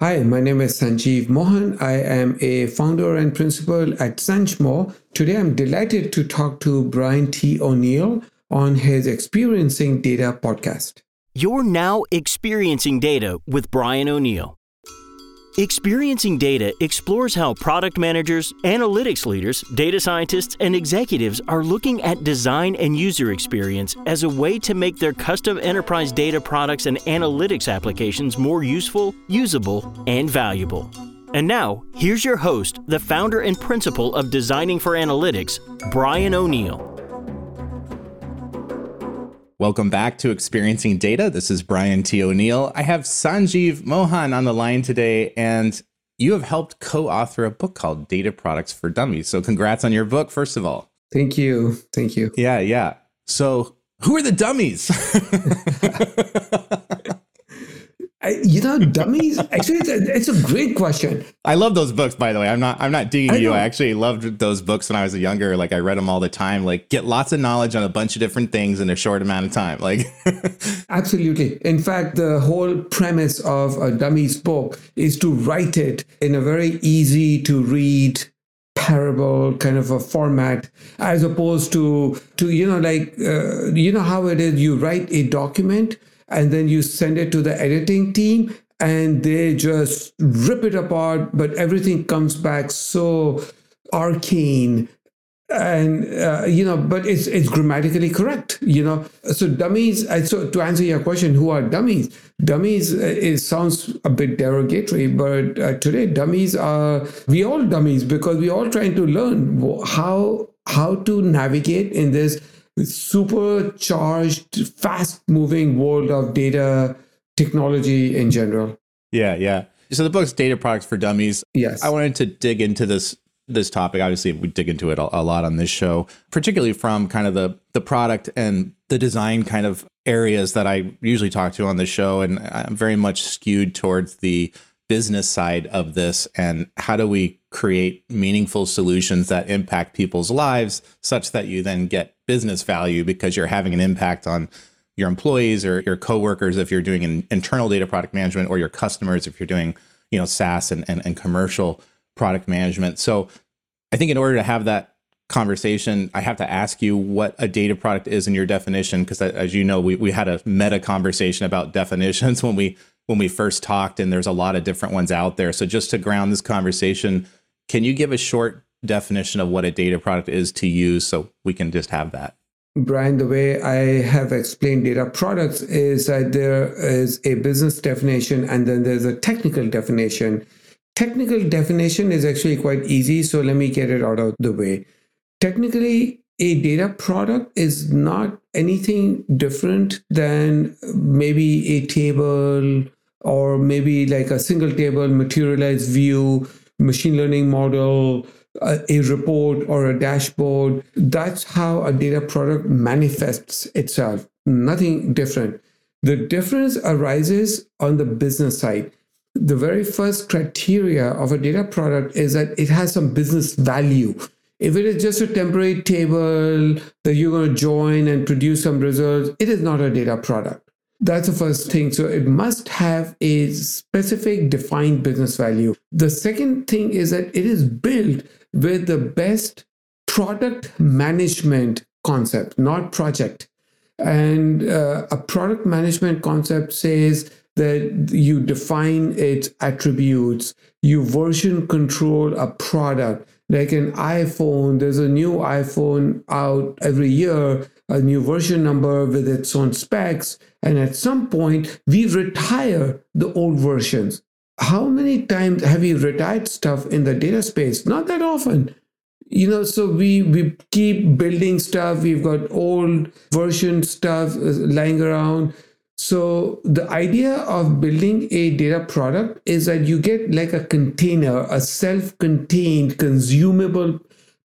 Hi, my name is Sanjeev Mohan. I am a founder and principal at Sanjmo. Today, I'm delighted to talk to Brian T. O'Neill on his Experiencing Data podcast. You're now experiencing data with Brian O'Neill. Experiencing Data explores how product managers, analytics leaders, data scientists, and executives are looking at design and user experience as a way to make their custom enterprise data products and analytics applications more useful, usable, and valuable. And now, here's your host, the founder and principal of Designing for Analytics, Brian O'Neill. Welcome back to Experiencing Data. This is Brian T. O'Neill. I have Sanjeev Mohan on the line today, and you have helped co author a book called Data Products for Dummies. So, congrats on your book, first of all. Thank you. Thank you. Yeah, yeah. So, who are the dummies? I, you know, dummies. Actually, it's a, it's a, great question. I love those books, by the way. I'm not. I'm not digging I you. I actually loved those books when I was younger. Like I read them all the time. Like get lots of knowledge on a bunch of different things in a short amount of time. Like absolutely. In fact, the whole premise of a dummies book is to write it in a very easy to read parable kind of a format as opposed to to you know like uh, you know how it is you write a document and then you send it to the editing team and they just rip it apart but everything comes back so arcane. And uh, you know but it's it's grammatically correct you know. So dummies so to answer your question who are dummies? Dummies uh, it sounds a bit derogatory but uh, today dummies are we all dummies because we're all trying to learn how how to navigate in this supercharged, fast moving world of data technology in general. Yeah, yeah. So the book's Data Products for Dummies. Yes. I wanted to dig into this this topic. Obviously, we dig into it a, a lot on this show, particularly from kind of the the product and the design kind of areas that I usually talk to on the show. And I'm very much skewed towards the business side of this and how do we create meaningful solutions that impact people's lives such that you then get business value because you're having an impact on your employees or your coworkers if you're doing an internal data product management or your customers if you're doing you know SaaS and, and, and commercial product management. So I think in order to have that conversation, I have to ask you what a data product is in your definition, because as you know, we, we had a meta conversation about definitions when we when we first talked, and there's a lot of different ones out there. So just to ground this conversation, can you give a short definition of what a data product is to you so we can just have that? Brian, the way I have explained data products is that there is a business definition and then there's a technical definition. Technical definition is actually quite easy, so let me get it out of the way. Technically, a data product is not anything different than maybe a table or maybe like a single table materialized view, machine learning model, a report or a dashboard. That's how a data product manifests itself, nothing different. The difference arises on the business side. The very first criteria of a data product is that it has some business value. If it is just a temporary table that you're going to join and produce some results, it is not a data product. That's the first thing. So it must have a specific defined business value. The second thing is that it is built with the best product management concept, not project. And uh, a product management concept says that you define its attributes, you version control a product. Like an iPhone, there's a new iPhone out every year a new version number with its own specs. And at some point, we retire the old versions. How many times have you retired stuff in the data space? Not that often. You know, so we, we keep building stuff. We've got old version stuff uh, lying around. So the idea of building a data product is that you get like a container, a self-contained consumable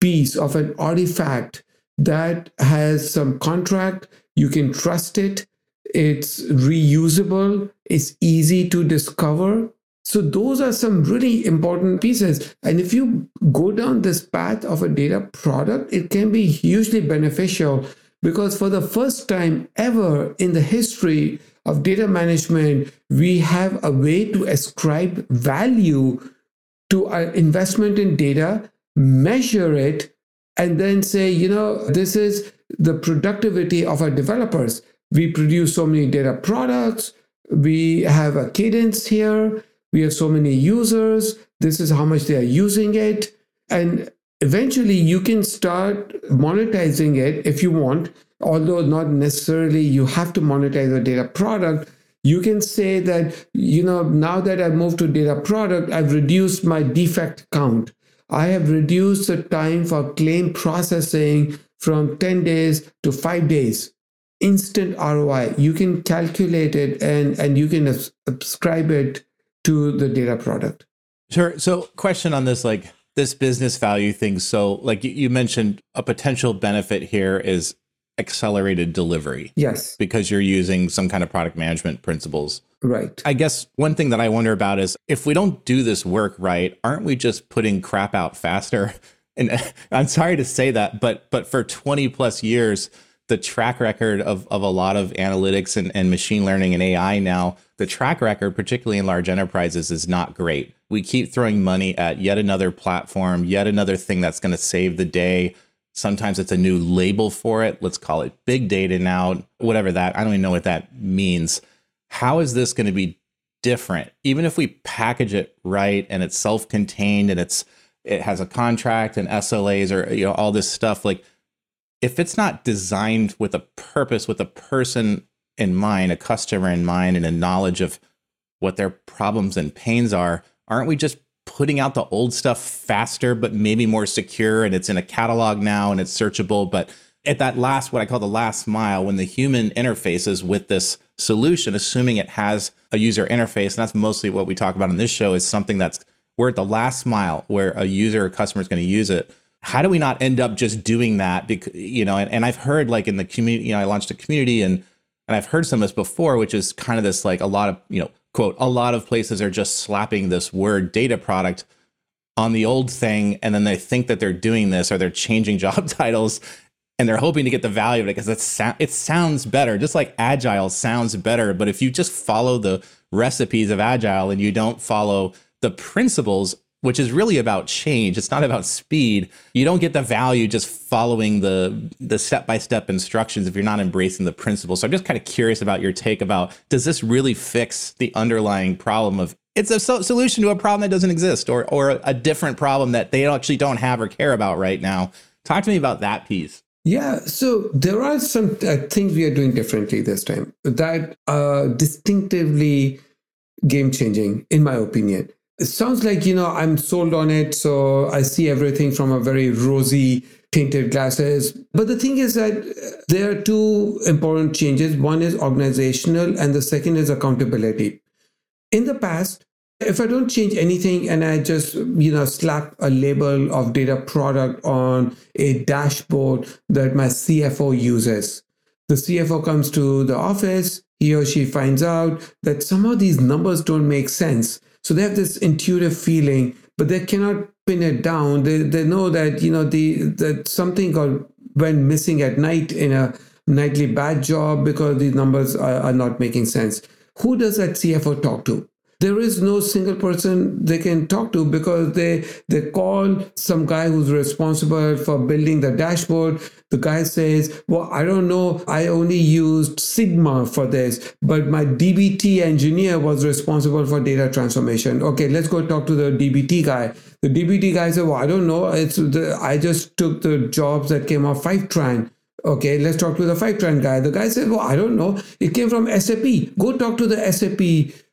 piece of an artifact that has some contract. You can trust it. It's reusable. It's easy to discover. So those are some really important pieces. And if you go down this path of a data product, it can be hugely beneficial because for the first time ever in the history of data management, we have a way to ascribe value to our investment in data, measure it, and then say, you know, this is the productivity of our developers. We produce so many data products, we have a cadence here, we have so many users, this is how much they are using it. And eventually you can start monetizing it if you want, although not necessarily you have to monetize a data product. You can say that, you know, now that I've moved to data product, I've reduced my defect count. I have reduced the time for claim processing from 10 days to five days. Instant ROI. You can calculate it and, and you can subscribe it to the data product. Sure. So, question on this like this business value thing. So, like you mentioned, a potential benefit here is accelerated delivery. Yes. Because you're using some kind of product management principles. Right. I guess one thing that I wonder about is if we don't do this work right, aren't we just putting crap out faster? And I'm sorry to say that, but but for 20 plus years, the track record of, of a lot of analytics and, and machine learning and AI now, the track record, particularly in large enterprises, is not great. We keep throwing money at yet another platform, yet another thing that's going to save the day. Sometimes it's a new label for it. Let's call it big data now, whatever that. I don't even know what that means. How is this going to be different? Even if we package it right and it's self-contained and it's it has a contract and SLAs or you know all this stuff like if it's not designed with a purpose with a person in mind, a customer in mind and a knowledge of what their problems and pains are, aren't we just putting out the old stuff faster but maybe more secure and it's in a catalog now and it's searchable? But at that last what I call the last mile when the human interfaces with this solution assuming it has a user interface and that's mostly what we talk about in this show is something that's we're at the last mile where a user or customer is going to use it how do we not end up just doing that? Because you know and, and i've heard like in the community you know i launched a community and and i've heard some of this before which is kind of this like a lot of you know quote a lot of places are just slapping this word data product on the old thing and then they think that they're doing this or they're changing job titles and they're hoping to get the value of it because it, it sounds better. Just like agile sounds better but if you just follow the recipes of agile and you don't follow the principles which is really about change. It's not about speed. You don't get the value just following the the step-by-step instructions if you're not embracing the principles so i'm just kind of curious about your take about does this really fix the underlying problem of it's a so- solution to a problem that doesn't exist or or a different problem that they actually don't have or care about right now? Talk to me about that piece. Yeah, so there are some uh, things we are doing differently this time that are distinctively game changing, in my opinion it sounds like you know i'm sold on it so i see everything from a very rosy tinted glasses. But the thing is that there are two important changes. One is organizational and the second is accountability. In the past if i don't change anything and i just you know slap a label of data product on a dashboard that my cfo uses the cfo comes to the office he or she finds out that some of these numbers don't make sense so they have this intuitive feeling, but they cannot pin it down. They, they know that, you know, the that something got went missing at night in a nightly bad job because these numbers are, are not making sense. Who does that CFO talk to? There is no single person they can talk to because they they call some guy who's responsible for building the dashboard. The guy says well i don't know. I only used sigma for this but my dbt engineer was responsible for data transformation. Okay let's go talk to the dbt guy. The dbt guy said well i don't know. It's the, i just took the jobs that came off fivetran Okay, let's talk to the Fivetran guy. The guy said, Well, I don't know. It came from SAP. Go talk to the SAP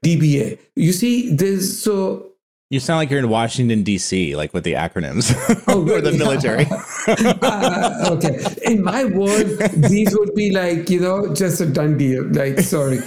DBA. You see, there's so. You sound like you're in Washington, D.C., like with the acronyms oh, or the military. uh, okay. In my world, these would be like, you know, just a done deal. Like, sorry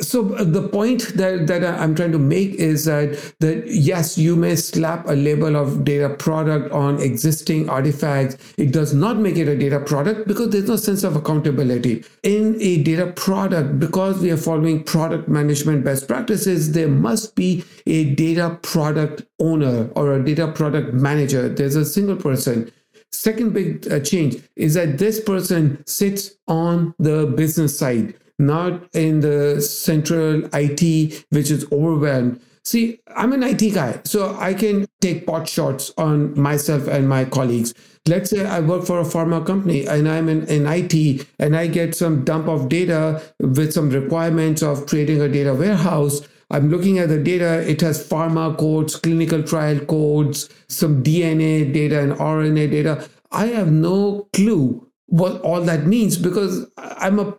so uh, the point that, that I'm trying to make is that that yes, you may slap a label of data product on existing artifacts. It does not make it a data product because there's no sense of accountability. In a data product, because we are following product management best practices, there must be a data product owner or a data product manager. There's a single person Second big uh, change is that this person sits on the business side not in the central IT, which is overwhelmed. See, I'm an IT guy, so I can take pot shots on myself and my colleagues. Let's say I work for a pharma company and I'm in, in IT and I get some dump of data with some requirements of creating a data warehouse. I'm looking at the data, it has pharma codes, clinical trial codes, some DNA data and RNA data. I have no clue what all that means because I'm a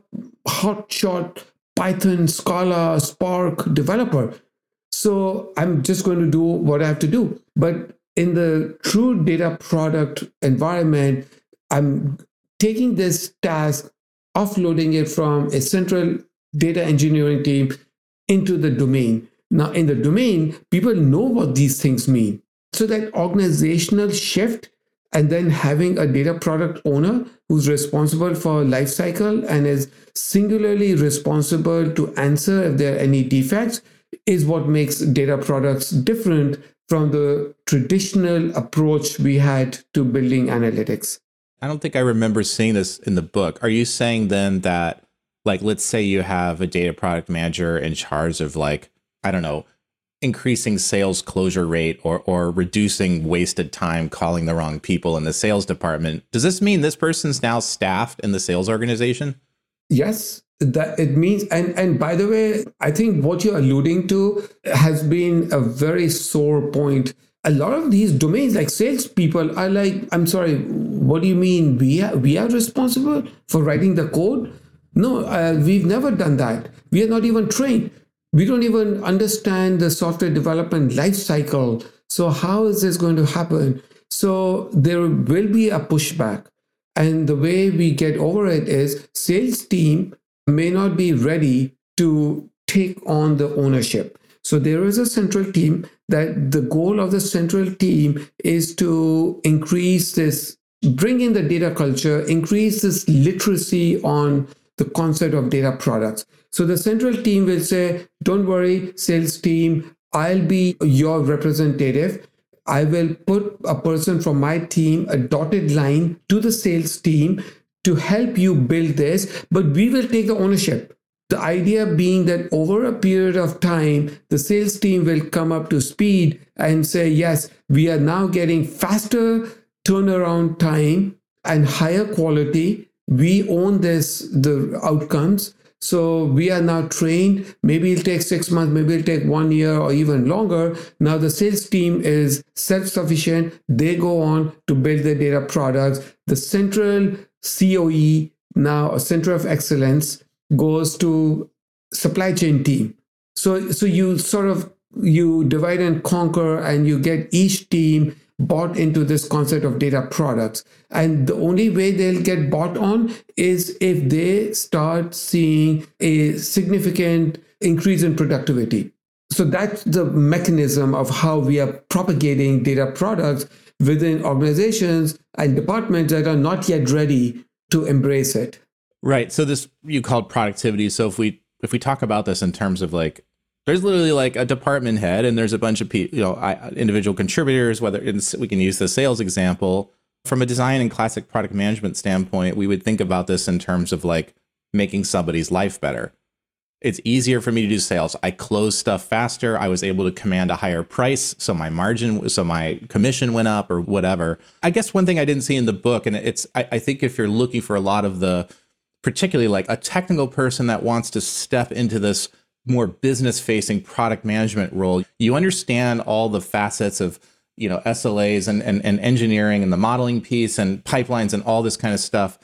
hotshot Python, Scala, Spark developer. So I'm just going to do what I have to do. But in the true data product environment, I'm taking this task, offloading it from a central data engineering team into the domain. Now, in the domain, people know what these things mean. So that organizational shift and then having a data product owner who's responsible for lifecycle and is singularly responsible to answer if there are any defects is what makes data products different from the traditional approach we had to building analytics. I don't think I remember seeing this in the book. Are you saying then that, like, let's say you have a data product manager in charge of, like, I don't know, increasing sales closure rate or or reducing wasted time calling the wrong people in the sales department. Does this mean this person's now staffed in the sales organization? Yes, that it means and and by the way, I think what you're alluding to has been a very sore point. A lot of these domains, like salespeople, are like, I'm sorry, what do you mean? We are, we are responsible for writing the code? No, uh, we've never done that. We are not even trained we don't even understand the software development life cycle. So, how is this going to happen? So, there will be a pushback. And the way we get over it is sales team may not be ready to take on the ownership. So there is a central team that the goal of the central team is to increase this, bring in the data culture, increase this literacy on the concept of data products. So the central team will say, don't worry, sales team, I'll be your representative. I will put a person from my team, a dotted line to the sales team to help you build this, but we will take the ownership. The idea being that over a period of time, the sales team will come up to speed and say, yes, we are now getting faster turnaround time and higher quality. We own this, the outcomes. So we are now trained. Maybe it'll take six months, maybe it'll take one year or even longer. Now the sales team is self-sufficient. They go on to build their data products. The central COE, now a center of excellence, goes to supply chain team. So so you sort of you divide and conquer and you get each team bought into this concept of data products. And the only way they'll get bought on is if they start seeing a significant increase in productivity. So that's the mechanism of how we are propagating data products within organizations and departments that are not yet ready to embrace it. Right. So this you called productivity. So if we if we talk about this in terms of like there's literally like a department head and there's a bunch of people, you know, individual contributors, whether it's, we can use the sales example. From a design and classic product management standpoint, we would think about this in terms of like making somebody's life better. It's easier for me to do sales. I close stuff faster. I was able to command a higher price. So my margin, so my commission went up or whatever. I guess one thing I didn't see in the book, and it's, I, I think if you're looking for a lot of the, particularly like a technical person that wants to step into this more business facing product management role, you understand all the facets of you know SLAs and, and, and engineering and the modeling piece and pipelines and all this kind of stuff.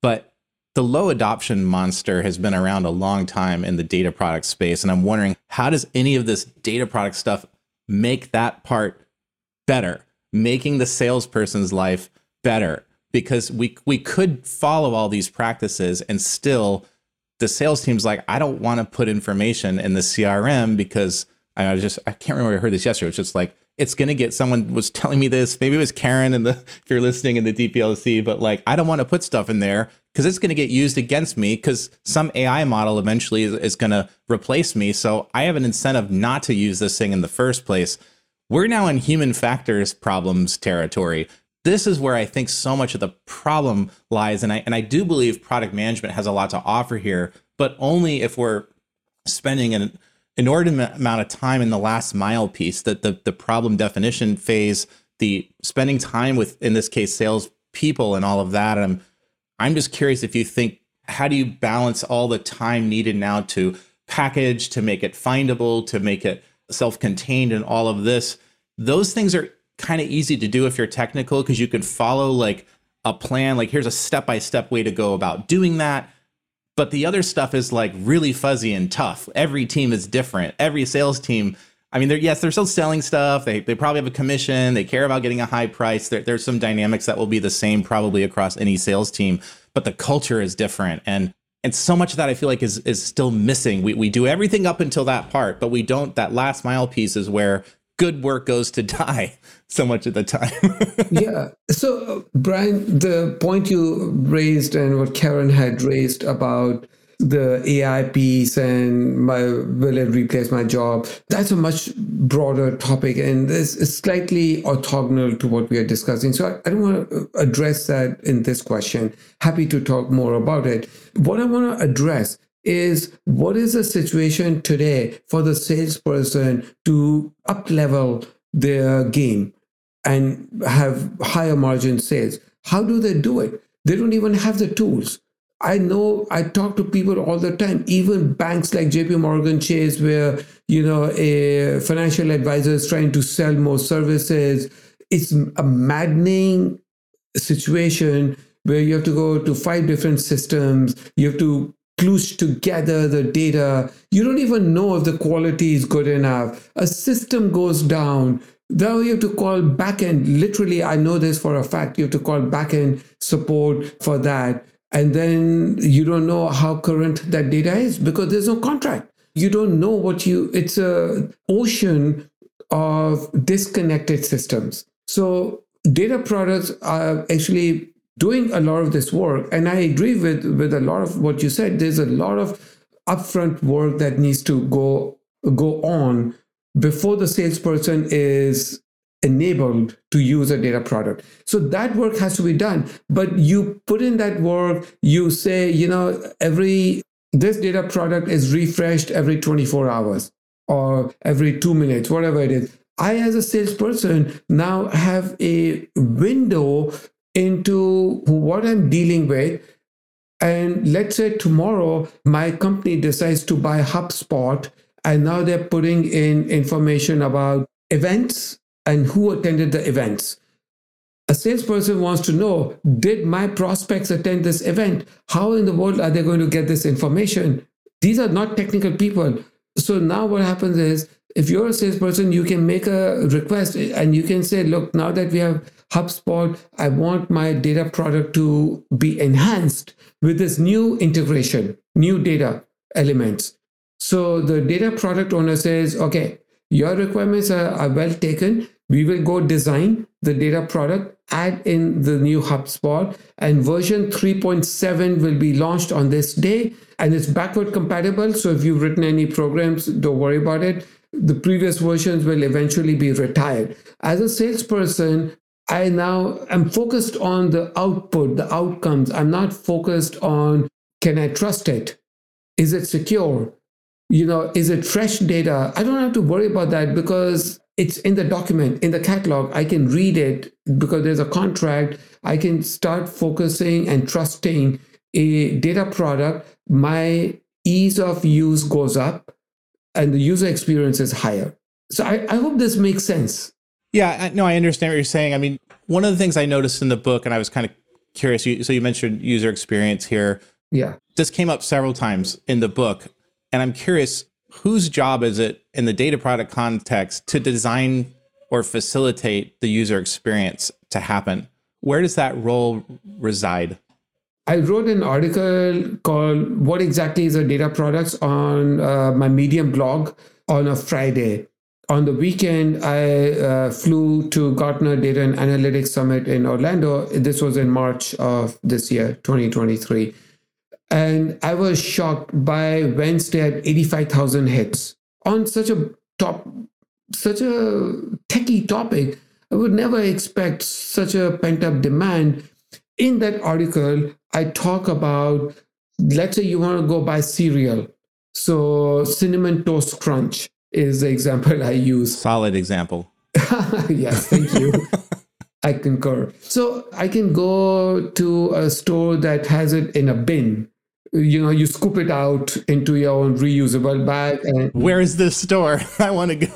But the low adoption monster has been around a long time in the data product space. And I'm wondering how does any of this data product stuff make that part better, making the salesperson's life better? Because we we could follow all these practices and still the sales team's like, I don't want to put information in the CRM because I just I can't remember I heard this yesterday. It's just like it's gonna get someone was telling me this. Maybe it was Karen and the if you're listening in the DPLC, but like I don't want to put stuff in there because it's gonna get used against me because some AI model eventually is, is gonna replace me. So I have an incentive not to use this thing in the first place. We're now in human factors problems territory this is where I think so much of the problem lies. And I and I do believe product management has a lot to offer here. but only if we're spending an inordinate amount of time in the last mile piece that the, the problem definition phase the spending time with in this case sales people and all of that and i'm i'm just curious if you think how do you balance all the time needed now to package to make it findable to make it self-contained and all of this those things are kind of easy to do if you're technical because you can follow like a plan like here's a step-by-step way to go about doing that but the other stuff is like really fuzzy and tough. Every team is different. Every sales team, I mean, they're, yes, they're still selling stuff. They, they probably have a commission. They care about getting a high price. There, there's some dynamics that will be the same probably across any sales team, but the culture is different. And and so much of that I feel like is is still missing. We we do everything up until that part, but we don't. That last mile piece is where good work goes to die so much of the time. yeah. So, Brian, the point you raised and what Karen had raised about the AI piece and my will it replace my job? That's a much broader topic and it's slightly orthogonal to what we are discussing. So I, I don't want to address that in this question. Happy to talk more about it. What I want to address is what is the situation today for the salesperson to up level their game and have higher margin sales? How do they do it? They don't even have the tools. I know i talk to people all the time even banks like jp morgan chase where you know a financial advisor is trying to sell more services. It's a maddening situation where you have to go to five different systems. You have to kloosh together the data. You don't even know if the quality is good enough. A system goes down. Now you have to call backend. Literally, I know this for a fact. You have to call backend support for that. And then you don't know how current that data is because there's no contract. You don't know what you, it's a ocean of disconnected systems. So data products are actually doing a lot of this work. And I agree with, with a lot of what you said. There's a lot of upfront work that needs to go go on before the salesperson is enabled to use a data product. So that work has to be done. But you put in that work, you say, you know, every this data product is refreshed every 24 hours or every two minutes, whatever it is. I, as a salesperson, now have a window into what I'm dealing with. And let's say tomorrow my company decides to buy HubSpot, and now they're putting in information about events and who attended the events. A salesperson wants to know Did my prospects attend this event? How in the world are they going to get this information? These are not technical people. So now what happens is if you're a salesperson, you can make a request and you can say, Look, now that we have HubSpot, I want my data product to be enhanced with this new integration, new data elements. So the data product owner says, okay, your requirements are, are well taken. We will go design the data product, add in the new HubSpot, and version 3.7 will be launched on this day. And it's backward compatible. So if you've written any programs, don't worry about it. The previous versions will eventually be retired. As a salesperson, I now am focused on the output, the outcomes. I'm not focused on can I trust it? Is it secure? You know, is it fresh data? I don't have to worry about that because it's in the document, in the catalog. I can read it because there's a contract. I can start focusing and trusting a data product. My ease of use goes up and the user experience is higher. So I, I hope this makes sense. Yeah, no, I understand what you're saying. I mean, one of the things I noticed in the book, and I was kind of curious. You, so you mentioned user experience here. Yeah, this came up several times in the book, and I'm curious whose job is it in the data product context to design or facilitate the user experience to happen? Where does that role reside? I wrote an article called "What Exactly Is a Data Products" on uh, my Medium blog on a Friday on the weekend, I uh, flew to Gartner Data and Analytics Summit in Orlando. This was in March of this year, 2023. And I was shocked by Wednesday at 85,000 hits on such a top, such a techie topic. I would never expect such a pent up demand. In that article, I talk about let's say you want to go buy cereal. So cinnamon toast crunch is the example I use. Solid example. yes, thank you. I concur. So I can go to a store that has it in a bin. You know, you scoop it out into your own reusable bag. And Where is this store? I want to go.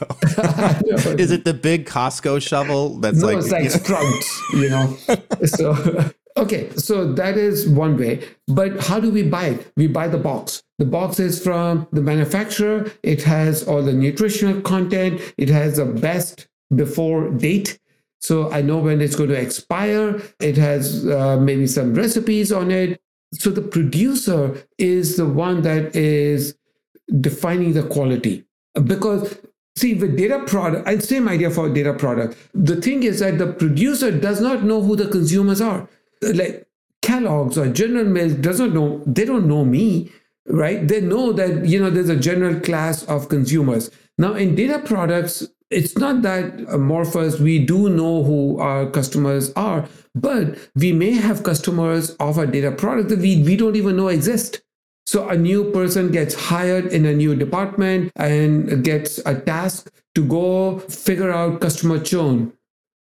is it the big Costco shovel that's no, like, it's like you know- Sprouts, you know. so okay, so that is one way. But how do we buy it? We buy the box. The box is from the manufacturer. It has all the nutritional content. It has the best before date. So I know when it's going to expire. It has uh, maybe some recipes on it. So the producer is the one that is defining the quality because see with data product and same idea for data product the thing is that the producer does not know who the consumers are like kellogg's or general mills doesn't know they don't know me right? They know that you know there's a general class of consumers. Now in data products it's not that amorphous. We do know who our customers are but we may have customers of a data product that we, we don't even know exist. So a new person gets hired in a new department and gets a task to go figure out customer churn.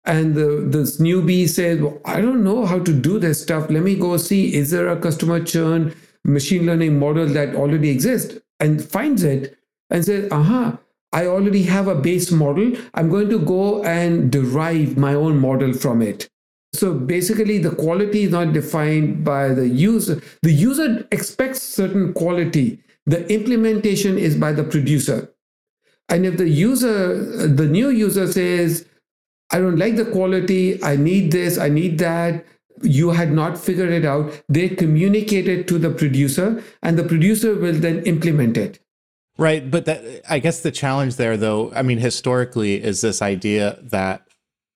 And the, this newbie says, well, I don't know how to do this stuff. Let me go see, is there a customer churn machine learning model that already exists? And finds it and says, aha, I already have a base model. I'm going to go and derive my own model from it. So basically, the quality is not defined by the user. The user expects certain quality. The implementation is by the producer. And if the user, the new user says, I don't like the quality, I need this, I need that, you had not figured it out, they communicate it to the producer, and the producer will then implement it. Right, but that I guess the challenge there though, I mean historically is this idea that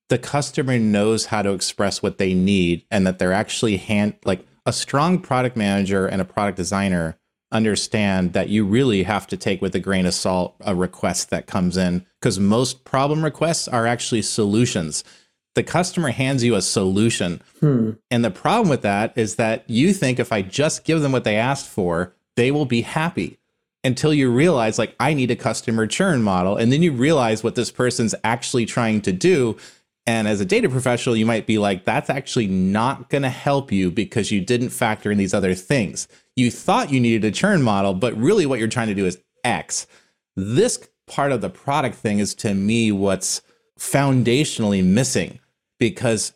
the customer knows how to express what they need and that they're actually hand like a strong product manager and a product designer understand that you really have to take with a grain of salt a request that comes in because most problem requests are actually solutions. The customer hands you a solution. Hmm. And the problem with that is that you think if I just give them what they asked for, they will be happy until you realize like I need a customer churn model and then you realize what this person's actually trying to do and as a data professional you might be like that's actually not going to help you because you didn't factor in these other things. You thought you needed a churn model but really what you're trying to do is x. This part of the product thing is to me what's foundationally missing because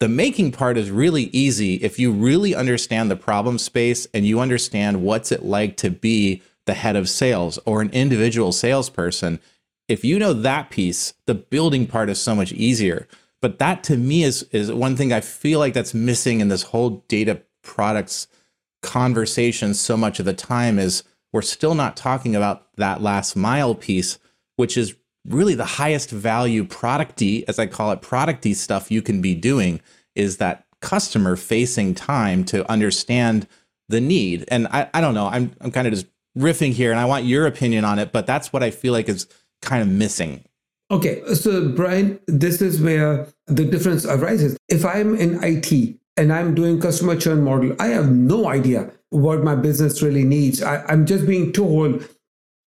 the making part is really easy if you really understand the problem space and you understand what's it like to be the head of sales or an individual salesperson. If you know that piece, the building part is so much easier. But that to me is is one thing I feel like that's missing in this whole data products conversation so much of the time is we're still not talking about that last mile piece, which is really the highest value producty, as I call it, producty stuff you can be doing is that customer facing time to understand the need. And I, I don't know, I'm I'm kind of just riffing here and I want your opinion on it, but that's what I feel like is kind of missing. Okay, so Brian, this is where the difference arises. If I'm in IT and I'm doing customer churn model, I have no idea what my business really needs. I, I'm just being told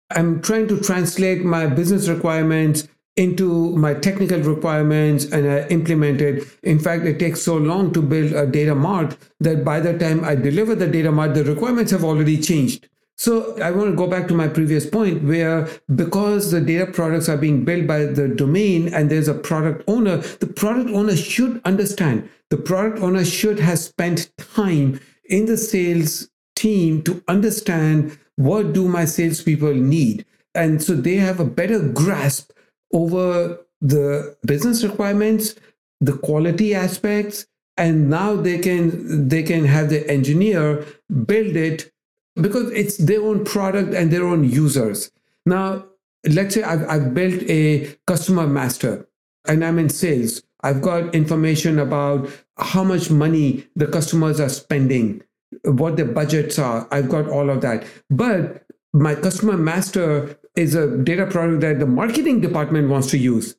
I'm trying to translate my business requirements into my technical requirements and I implement it. In fact, it takes so long to build a data mart that by the time I deliver the data mart, the requirements have already changed. So I want to go back to my previous point where because the data products are being built by the domain and there's a product owner, the product owner should understand. The product owner should have spent time in the sales team to understand what do my salespeople need. And so they have a better grasp over the business requirements, the quality aspects, and now they can they can have the engineer build it because it's their own product and their own users. Now, let's say I've, I've built a customer master and I'm in sales. I've got information about how much money the customers are spending, what their budgets are. I've got all of that. But my customer master is a data product that the marketing department wants to use.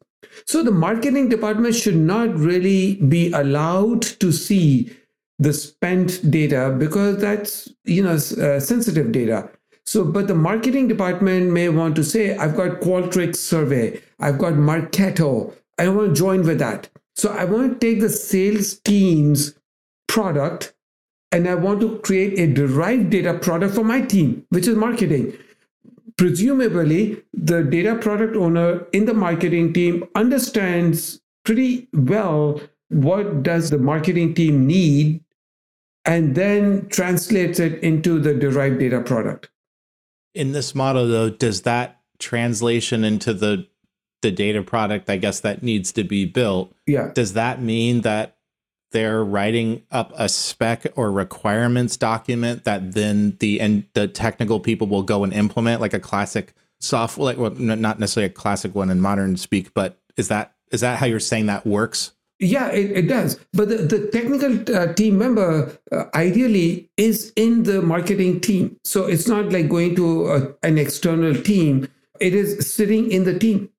So the marketing department should not really be allowed to see the spent data because that's you know uh, sensitive data. So, but the marketing department may want to say, I've got Qualtrics survey, I've got Marketo, I want to join with that. So I want to take the sales team's product and I want to create a derived data product for my team, which is marketing. Presumably, the data product owner in the marketing team understands pretty well what does the marketing team need and then translates it into the derived data product. In this model though, does that translation into the the data product, I guess that needs to be built. Yeah. Does that mean that they're writing up a spec or requirements document that then the and the technical people will go and implement like a classic software like well, not necessarily a classic one in modern speak but is that is that how you're saying that works yeah it, it does. But the, the technical uh, team member uh, ideally is in the marketing team. So it's not like going to a, an external team. It is sitting in the team.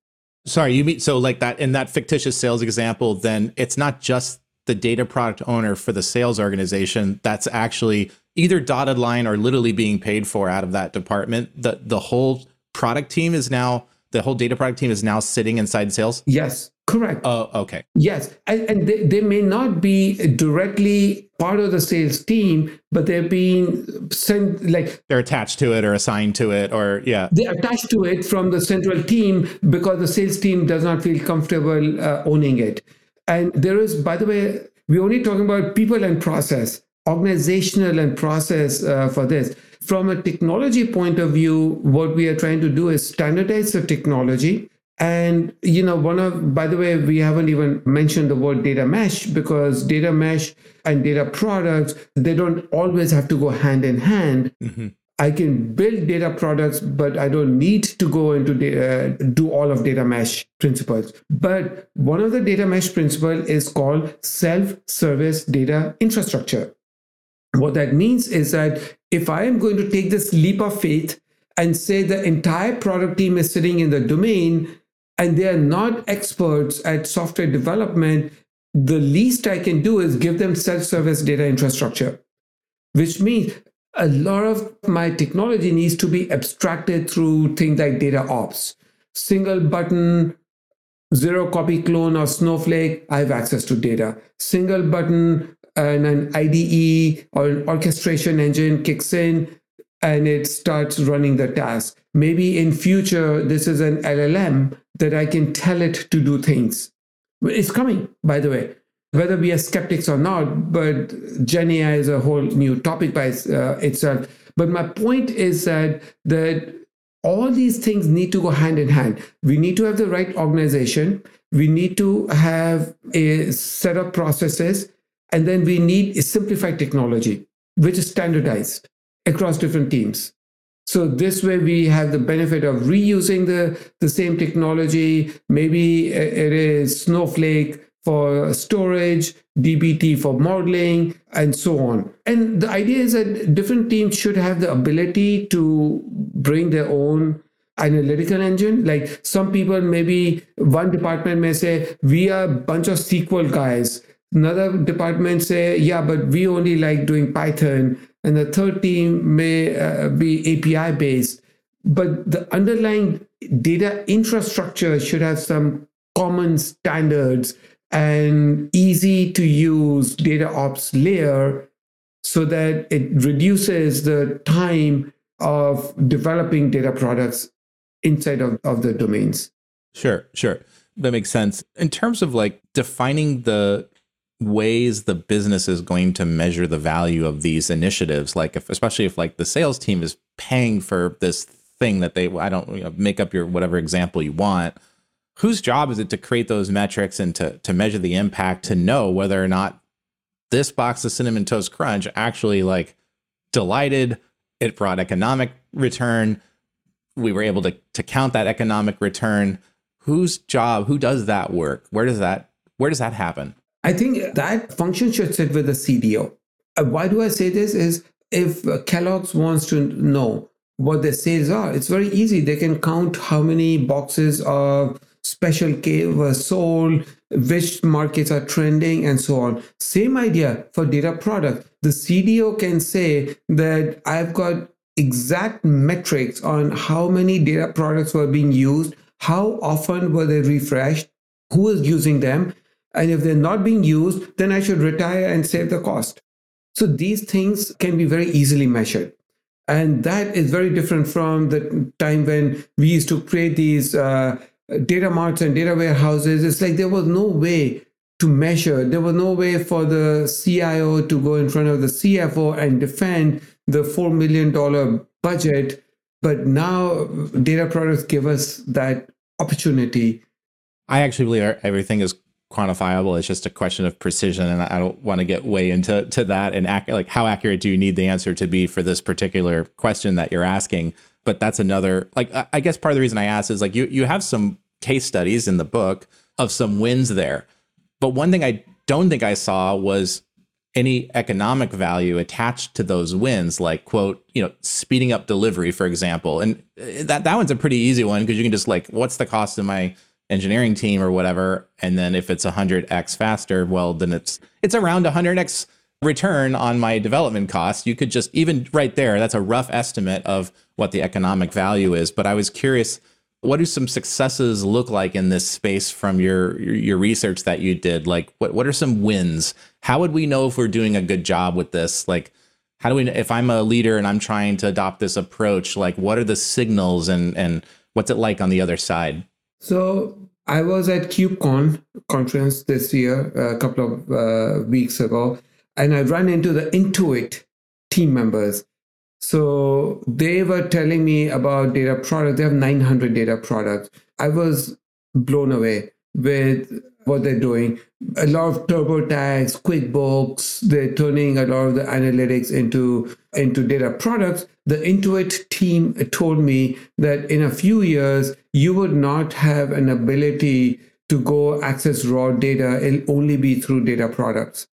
Sorry you mean so like that in that fictitious sales example then it's not just the data product owner for the sales organization. That's actually either dotted line or literally being paid for out of that department. The the whole product team is now the whole data product team is now sitting inside sales? Yes correct oh okay yes and, and they, they may not be directly part of the sales team but they're being sent like they're attached to it or assigned to it or yeah they're attached to it from the central team because the sales team does not feel comfortable uh, owning it and there is, by the way, we're only talking about people and process, organizational and process uh, for this. From a technology point of view, what we are trying to do is standardize the technology. And, you know, one of, by the way, we haven't even mentioned the word data mesh because data mesh and data products, they don't always have to go hand in hand. Mm-hmm. I can build data products, but I don't need to go into data, do all of data mesh principles. But one of the data mesh principle is called self-service data infrastructure. What that means is that if I am going to take this leap of faith and say the entire product team is sitting in the domain and they are not experts at software development, the least I can do is give them self-service data infrastructure, which means a lot of my technology needs to be abstracted through things like data ops. Single button, zero copy clone or Snowflake, I have access to data. Single button and an IDE or an orchestration engine kicks in and it starts running the task. Maybe in future, this is an LLM that I can tell it to do things. It's coming, by the way whether we are skeptics or not, but Gen AI is a whole new topic by uh, itself. But my point is that that all these things need to go hand in hand. We need to have the right organization. We need to have a set of processes, and then we need a simplified technology, which is standardized across different teams. So this way we have the benefit of reusing the, the same technology. Maybe it is Snowflake for storage, DBT for modeling, and so on. And the idea is that different teams should have the ability to bring their own analytical engine. Like some people, maybe one department may say, we are a bunch of SQL guys. Another department say, yeah, but we only like doing Python. And the third team may uh, be API based. But the underlying data infrastructure should have some common standards and easy to use data ops layer so that it reduces the time of developing data products inside of, of the domains. Sure, sure. That makes sense. In terms of like defining the ways the business is going to measure the value of these initiatives, like if, especially if like the sales team is paying for this thing that they, I don't you know, make up your whatever example you want whose job is it to create those metrics and to to measure the impact to know whether or not this box of cinnamon toast crunch actually like delighted it brought economic return we were able to to count that economic return whose job who does that work? Where does that where does that happen i think that function should sit with the cdo uh, why do i say this is if kellogg's wants to know what their sales are it's very easy they can count how many boxes of special K was sold, which markets are trending, and so on. Same idea for data product. The CDO can say that I've got exact metrics on how many data products were being used, how often were they refreshed, who is using them, and if they're not being used, then I should retire and save the cost. So these things can be very easily measured. And that is very different from the time when we used to create these uh, data marts and data warehouses. It's like there was no way to measure. There was no way for the CIO to go in front of the CFO and defend the $4 million budget. But now data products give us that opportunity. I actually believe everything is quantifiable. It's just a question of precision, and I don't want to get way into to that. And ac- like, how accurate do you need the answer to be for this particular question that you're asking? But that's another. Like, I guess part of the reason I asked is like you you have some case studies in the book of some wins there, but one thing I don't think I saw was any economic value attached to those wins like quote you know speeding up delivery for example and uh, that that one's a pretty easy one because you can just like what's the cost of my engineering team or whatever and then if it's 100x faster well then it's it's around 100x return on my development cost. You could just even right there that's a rough estimate of what the economic value is but i was curious what do some successes look like in this space from your your research that you did? Like what what are some wins? How would we know if we're doing a good job with this? Like how do we if i'm a leader and i'm trying to adopt this approach like what are the signals and and what's it like on the other side so I was at KubeCon conference this year, a couple of uh, weeks ago, and I ran into the Intuit team members. So they were telling me about data products. They have 900 data products. I was blown away with what they're doing. A lot of TurboTax, QuickBooks, they're turning a lot of the analytics into, into data products. The Intuit team told me that in a few years, you would not have an ability to go access raw data. It'll only be through data products.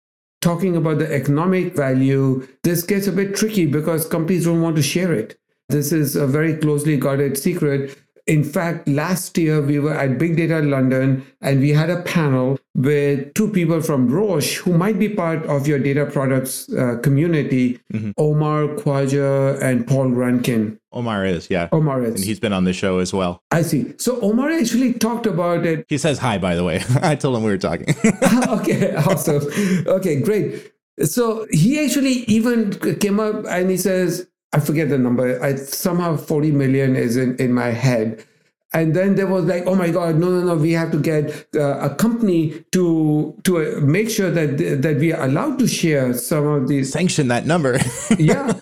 Talking about the economic value, this gets a bit tricky because companies don't want to share it. This is a very closely guarded secret. In fact, last year we were at Big Data London and we had a panel with two people from Roche who might be part of your data products uh, community mm-hmm. Omar Khawaja and Paul Rankin. Omar is, yeah. Omar is. And he's been on the show as well. I see. So Omar actually talked about it. He says hi, by the way. I told him we were talking. okay, awesome. Okay, great. So he actually even came up and he says, I forget the number. I somehow 40 million is in, in my head. And then there was like, oh my God, no, no, no, we have to get uh, a company to to uh, make sure that that we are allowed to share some of these. Sanction that number. yeah,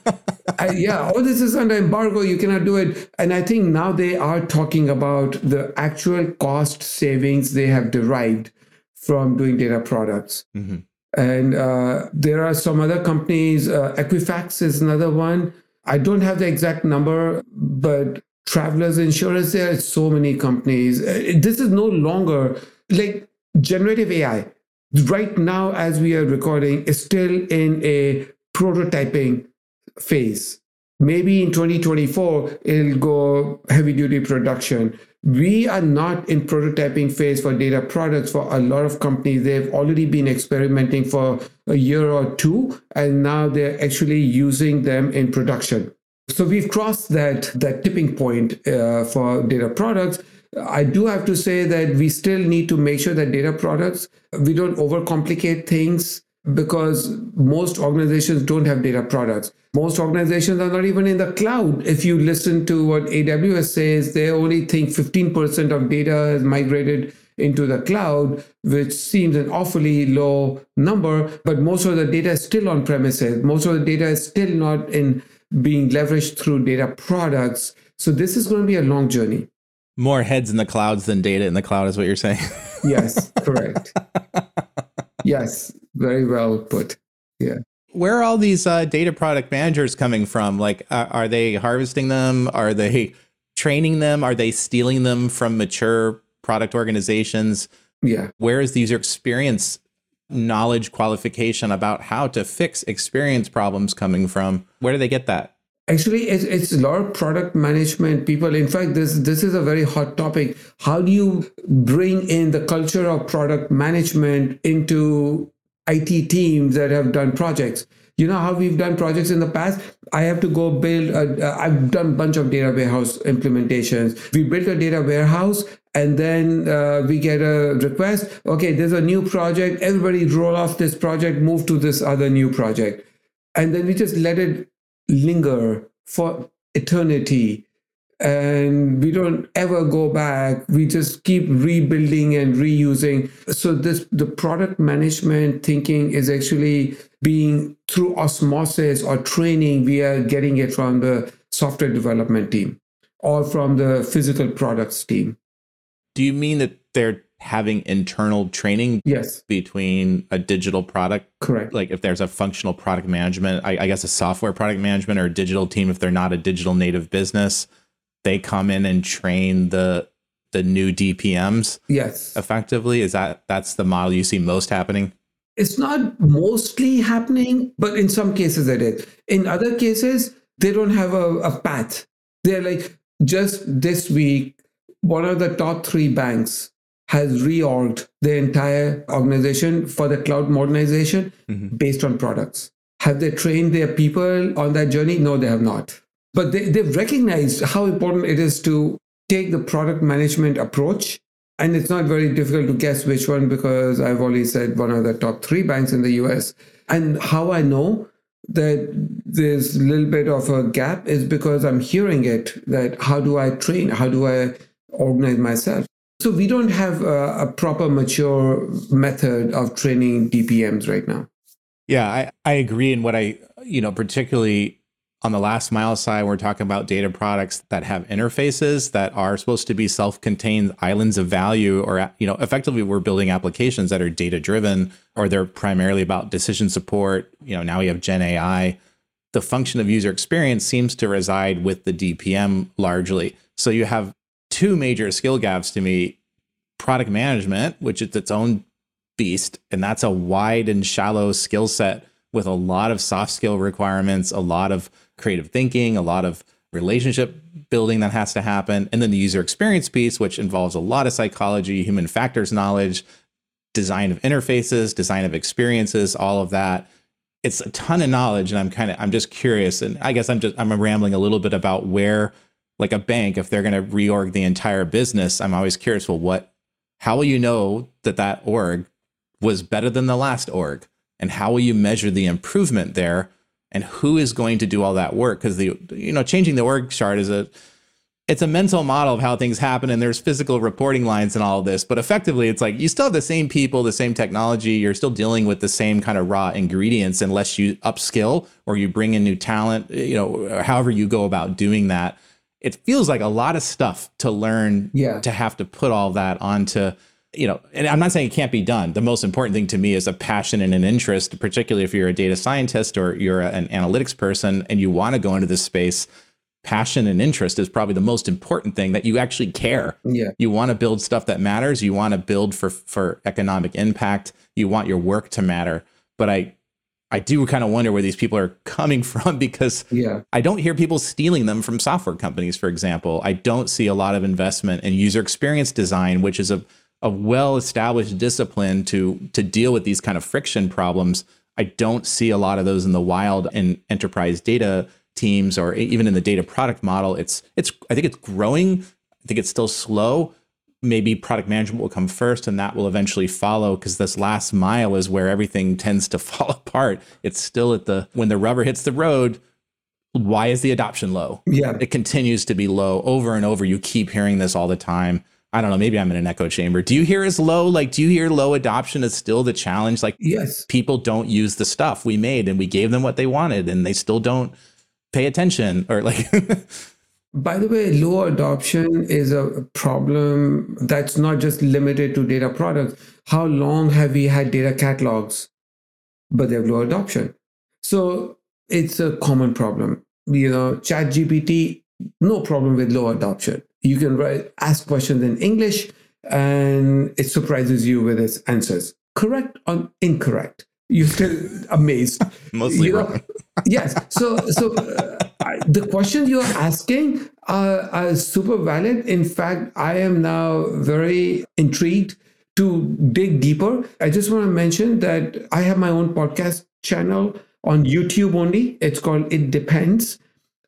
I, yeah. All this is under embargo. You cannot do it. And I think now they are talking about the actual cost savings they have derived from doing data products. Mm-hmm. And uh, there are some other companies. Uh, Equifax is another one I don't have the exact number, but travelers insurance, there are so many companies. Uh, this is no longer like generative AI. Right now, as we are recording, is still in a prototyping phase. Maybe in 2024, it'll go heavy duty production we are not in prototyping phase for data products. For a lot of companies they've already been experimenting for a year or two and now they're actually using them in production. So we've crossed that that tipping point uh, for data products. I do have to say that we still need to make sure that data products we don't overcomplicate things because most organizations don't have data products. Most organizations are not even in the cloud. If you listen to what AWS says, they only think 15% of data is migrated into the cloud, which seems an awfully low number, but most of the data is still on premises. Most of the data is still not in being leveraged through data products. So this is going to be a long journey. More heads in the clouds than data in the cloud is what you're saying. yes, correct. yes, very well put. Yeah. Where are all these uh, data product managers coming from? Like, uh, are they harvesting them? Are they training them? Are they stealing them from mature product organizations? Yeah. Where is the user experience knowledge qualification about how to fix experience problems coming from? Where do they get that? Actually, it's, it's a lot of product management people. In fact, this this is a very hot topic. How do you bring in the culture of product management into IT teams that have done projects? You know how we've done projects in the past? I have to go build, I've done a bunch of data warehouse implementations. We built a data warehouse and then uh, we get a request. Okay, there's a new project. Everybody roll off this project, move to this other new project. And then we just let it linger for eternity. And we don't ever go back. We just keep rebuilding and reusing. So this the product management thinking is actually being through osmosis or training we are getting it from the software development team or from the physical products team. Do you mean that they're having internal training yes. between a digital product correct. like if there's a functional product management I, I, guess a software product management or a digital team if they're not a digital native business they come in and train the the new dpms yes. effectively? Is that that's the model you see most happening? It's not mostly happening but in some cases it is. In other cases they don't have a, a path. They're like just this week one of the top three banks has reorged the entire organization for the cloud modernization mm-hmm. based on products. Have they trained their people on that journey? No, they have not. But they, they've recognized how important it is to take the product management approach. And it's not very difficult to guess which one because I've already said one of the top three banks in the US. And how I know that there's a little bit of a gap is because I'm hearing it that how do I train? How do I organize myself? So we don't have a, a, proper mature method of training DPMs right now. Yeah, I, I agree. And what I, you know, particularly on the last mile side, we're talking about data products that have interfaces that are supposed to be self-contained islands of value, or you know, effectively we're building applications that are data-driven, or they're primarily about decision support. You know, now we have Gen AI. The function of user experience seems to reside with the DPM largely. So you have two major skill gaps to me product management, which is its own beast, and that's a wide and shallow skill set with a lot of soft skill requirements, a lot of creative thinking, a lot of relationship building that has to happen. And then the user experience piece, which involves a lot of psychology, human factors knowledge, design of interfaces, design of experiences, all of that. It's a ton of knowledge. And I'm kind of, I'm just curious. And I guess I'm just, I'm rambling a little bit about where like a bank, if they're going to reorg the entire business, I'm always curious. Well, what? How will you know that that org was better than the last org, and how will you measure the improvement there? And who is going to do all that work? Because the you know changing the org chart is a it's a mental model of how things happen and there's physical reporting lines and all of this but effectively it's like you still have the same people the same technology you're still dealing with the same kind of raw ingredients unless you upskill or you bring in new talent you know however you go about doing that it feels like a lot of stuff to learn yeah. to have to put all that onto you know and i'm not saying it can't be done. The most important thing to me is a passion and an interest particularly if you're a data scientist or you're an analytics person and you want to go into this space passion and interest is probably the most important thing that you actually care. Yeah. You want to build stuff that matters. You want to build for for economic impact. You want your work to matter. But i I do kind of wonder where these people are coming from because yeah. I don't hear people stealing them from software companies, for example. I don't see a lot of investment in user experience design, which is a, a well established discipline to, to deal with these kind of friction problems. I don't see a lot of those in the wild in enterprise data teams or even in the data product model. It's it's I think it's growing. I think it's still slow, maybe product management will come first and that will eventually follow because this last mile is where everything tends to fall apart. It's still at the when the rubber hits the road, why is the adoption low? Yeah. It continues to be low over and over. You keep hearing this all the time. I don't know, maybe I'm in an echo chamber. Do you hear as low? Like, do you hear low adoption is still the challenge? Like, yes, people don't use the stuff we made and we gave them what they wanted and they still don't pay attention or like By the way, low adoption is a problem that's not just limited to data products. How long have we had data catalogs, but they have low adoption? So it's a common problem. You know, ChatGPT, no problem with low adoption. You can write, ask questions in English and it surprises you with its answers. Correct or incorrect? you're still amazed. Mostly You know, wrong. yes. So, so uh, the questions you're asking are, are super valid. In fact, I am now very intrigued to dig deeper. I just want to mention that I have my own podcast channel on YouTube only. It's called It Depends.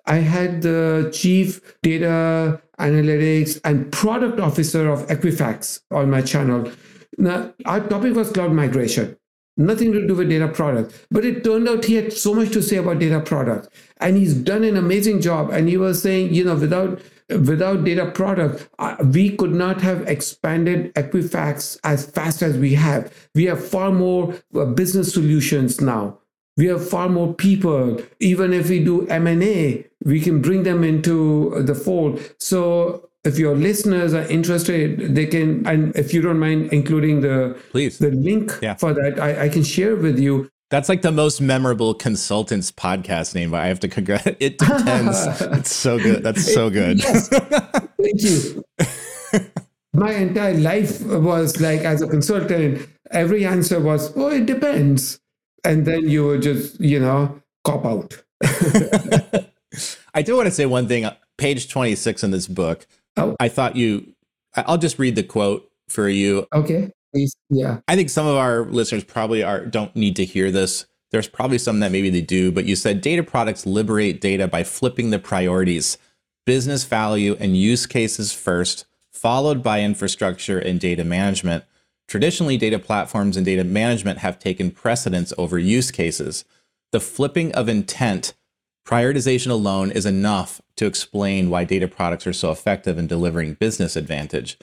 I had the chief data analytics and product officer of Equifax on my channel. Now, our topic was cloud migration, nothing to do with data product. But it turned out he had so much to say about data product. And he's done an amazing job. And he was saying, you know, without without data product, uh, we could not have expanded Equifax as fast as we have. We have far more uh, business solutions now we have far more people even if we do m&a we can bring them into the fold so if your listeners are interested they can and if you don't mind including the Please. the link Yeah. for that I, I can share with you That's like the most memorable consultants podcast name. I have to congratulate. It depends. it's so good. That's so good. yes thank you my entire life was like as a consultant every answer was oh it depends and then you would just you know cop out I do want to say one thing. Page 26 in this book, Oh. I thought you, I'll just read the quote for you. okay please yeah I think some of our listeners probably are don't need to hear this. There's probably some that maybe they do, but you said data products liberate data by flipping the priorities, business value and use cases first, followed by infrastructure and data management. Traditionally, data platforms and data management have taken precedence over use cases. The flipping of intent, prioritization alone is enough to explain why data products are so effective in delivering business advantage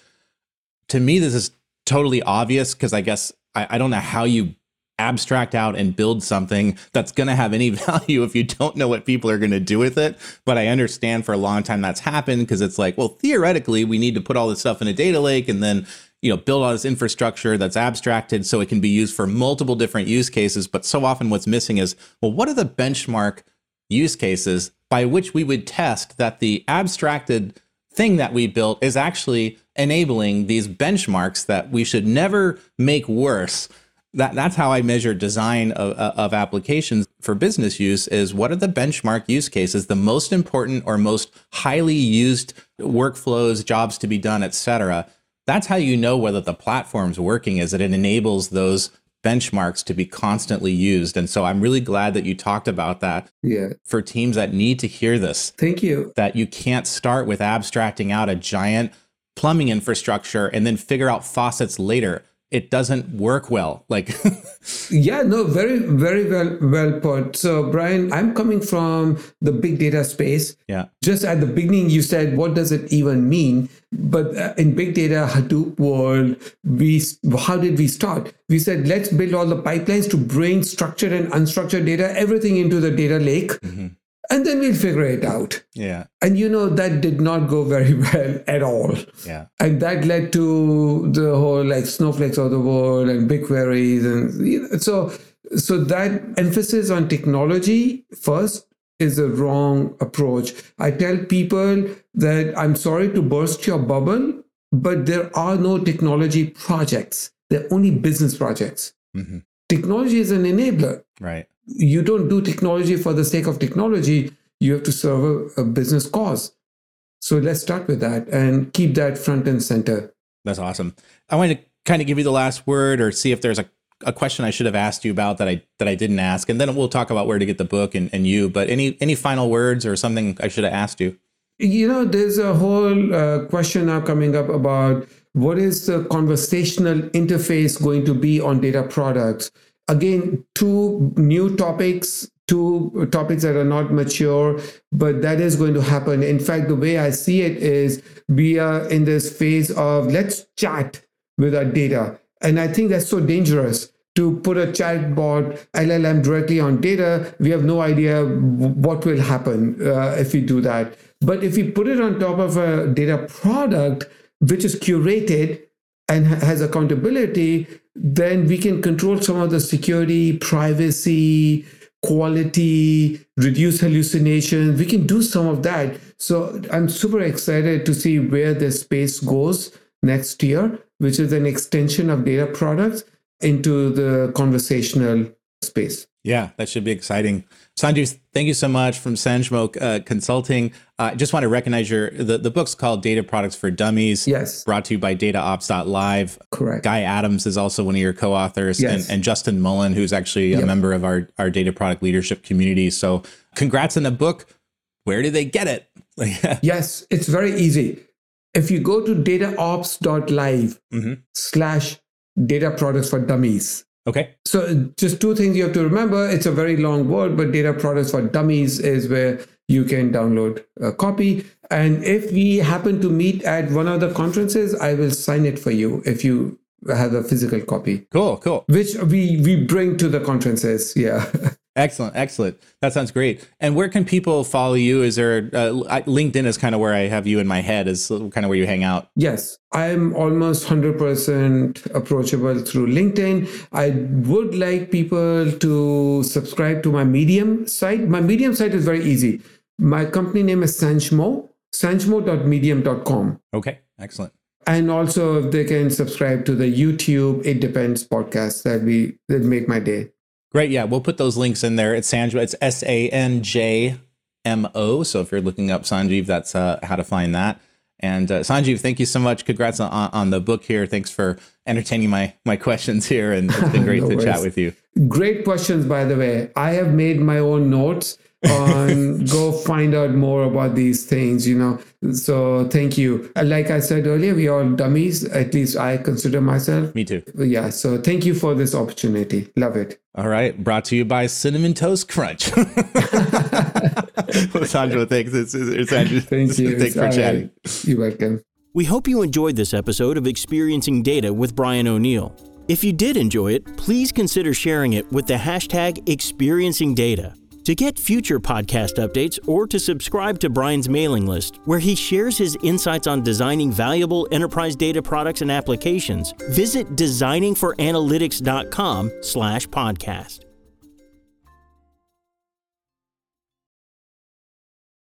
to me, this is totally obvious because I guess I, I don't know how you abstract out and build something that's going to have any value if you don't know what people are going to do with it. But I understand for a long time that's happened because it's like, well, theoretically, we need to put all this stuff in a data lake and then you know build all this infrastructure that's abstracted so it can be used for multiple different use cases. But so often, what's missing is, well, what are the benchmark use cases by which we would test that the abstracted thing that we built is actually enabling these benchmarks that we should never make worse that that's how I measure design of, uh, of applications for business use is what are the benchmark use cases, the most important or most highly used workflows, jobs to be done, et cetera. That's how you know whether the platform's working is that it enables those benchmarks to be constantly used. And so I'm really glad that you talked about that yeah for teams that need to hear this thank you that you can't start with abstracting out a giant plumbing infrastructure and then figure out faucets later. It doesn't work well. Like, Yeah, no, very, very well, well put. So, Brian, I'm coming from the big data space. yeah, Just at the beginning, you said, "What does it even mean?" But uh, in big data Hadoop world, we how did we start? We said, "Let's build all the pipelines to bring structured and unstructured data, everything into the data lake, and then we'll figure it out." yeah, And you know that did not go very well at all. yeah, And that led to the whole like snowflakes of the world and BigQueries and you know, so so that emphasis on technology first is a wrong approach. I tell people that I'm sorry to burst your bubble, but there are no technology projects. They're only business projects. hmm Technology is an enabler. right. You don't do technology for the sake of technology. You have to serve a, a business cause. So let's start with that and keep that front and center. That's awesome. I wanted to kind of give you the last word or see if there's a, a question I should have asked you about that I that I didn't ask, and then we'll talk about where to get the book and, and you. But any any final words or something I should have asked you? You know, there's a whole uh, question now coming up about what is the conversational interface going to be on data products. Again, two new topics, two topics that are not mature, but that is going to happen. In fact, the way I see it is we are in this phase of let's chat with our data. And I think that's so dangerous to put a chatbot LLM directly on data. We have no idea what will happen uh, if we do that. But if we put it on top of a data product, which is curated and has accountability, then we can control some of the security, privacy, quality, reduce hallucinations. We can do some of that. So I'm super excited to see where this space goes next year, which is an extension of data products into the conversational space. Yeah, that should be exciting. Sanjeev, thank you so much from Sanjmo uh, Consulting. I uh, just want to recognize your the, the book's called Data Products for Dummies. Yes. Brought to you by DataOps.live. Correct. Guy Adams is also one of your co-authors, yes. and, and Justin Mullen, who's actually a yep. member of our, our data product leadership community. So congrats on the book. Where do they get it? yes, it's very easy. If you go to dataops.live mm-hmm. slash data products for dummies, Okay. So just two things you have to remember. It's a very long word, but data products for dummies is where you can download a copy. And if we happen to meet at one of the conferences, I will sign it for you if you have a physical copy. Cool, cool. Which we we bring to the conferences. Yeah. Excellent, excellent. That sounds great. And where can people follow you? Is there uh, LinkedIn is kind of where I have you in my head is kind of where you hang out. Yes, I'm almost 100% approachable through LinkedIn. I would like people to subscribe to my Medium site. My Medium site is very easy. My company name is Sanjmo, sanjmo.medium.com. Okay, excellent. And also, if they can subscribe to the YouTube It Depends podcast, that we that make my day. Great. Yeah, we'll put those links in there. It's Sanjmo. It's S A N J M O. So if you're looking up Sanjeev, that's uh, how to find that. And uh, Sanjeev, thank you so much. Congrats on, on the book here. Thanks for entertaining my my questions here, and it's been great no to worries. chat with you. Great questions, by the way. I have made my own notes on go find out more about these things you know. So thank you. Uh, like i said earlier we are dummies. At least i consider myself. Me too. Yeah so thank you for this opportunity. Love it. All right brought to you by cinnamon toast crunch. Sandro thanks. It's, it's Andrew. thank you. Thanks for chatting right. you're welcome. We hope you enjoyed this episode of experiencing data with brian o'neill. If you did enjoy it please consider sharing it with the hashtag experiencing data to get future podcast updates or to subscribe to Brian's mailing list, where he shares his insights on designing valuable enterprise data products and applications, visit designingforanalytics.com slash podcast.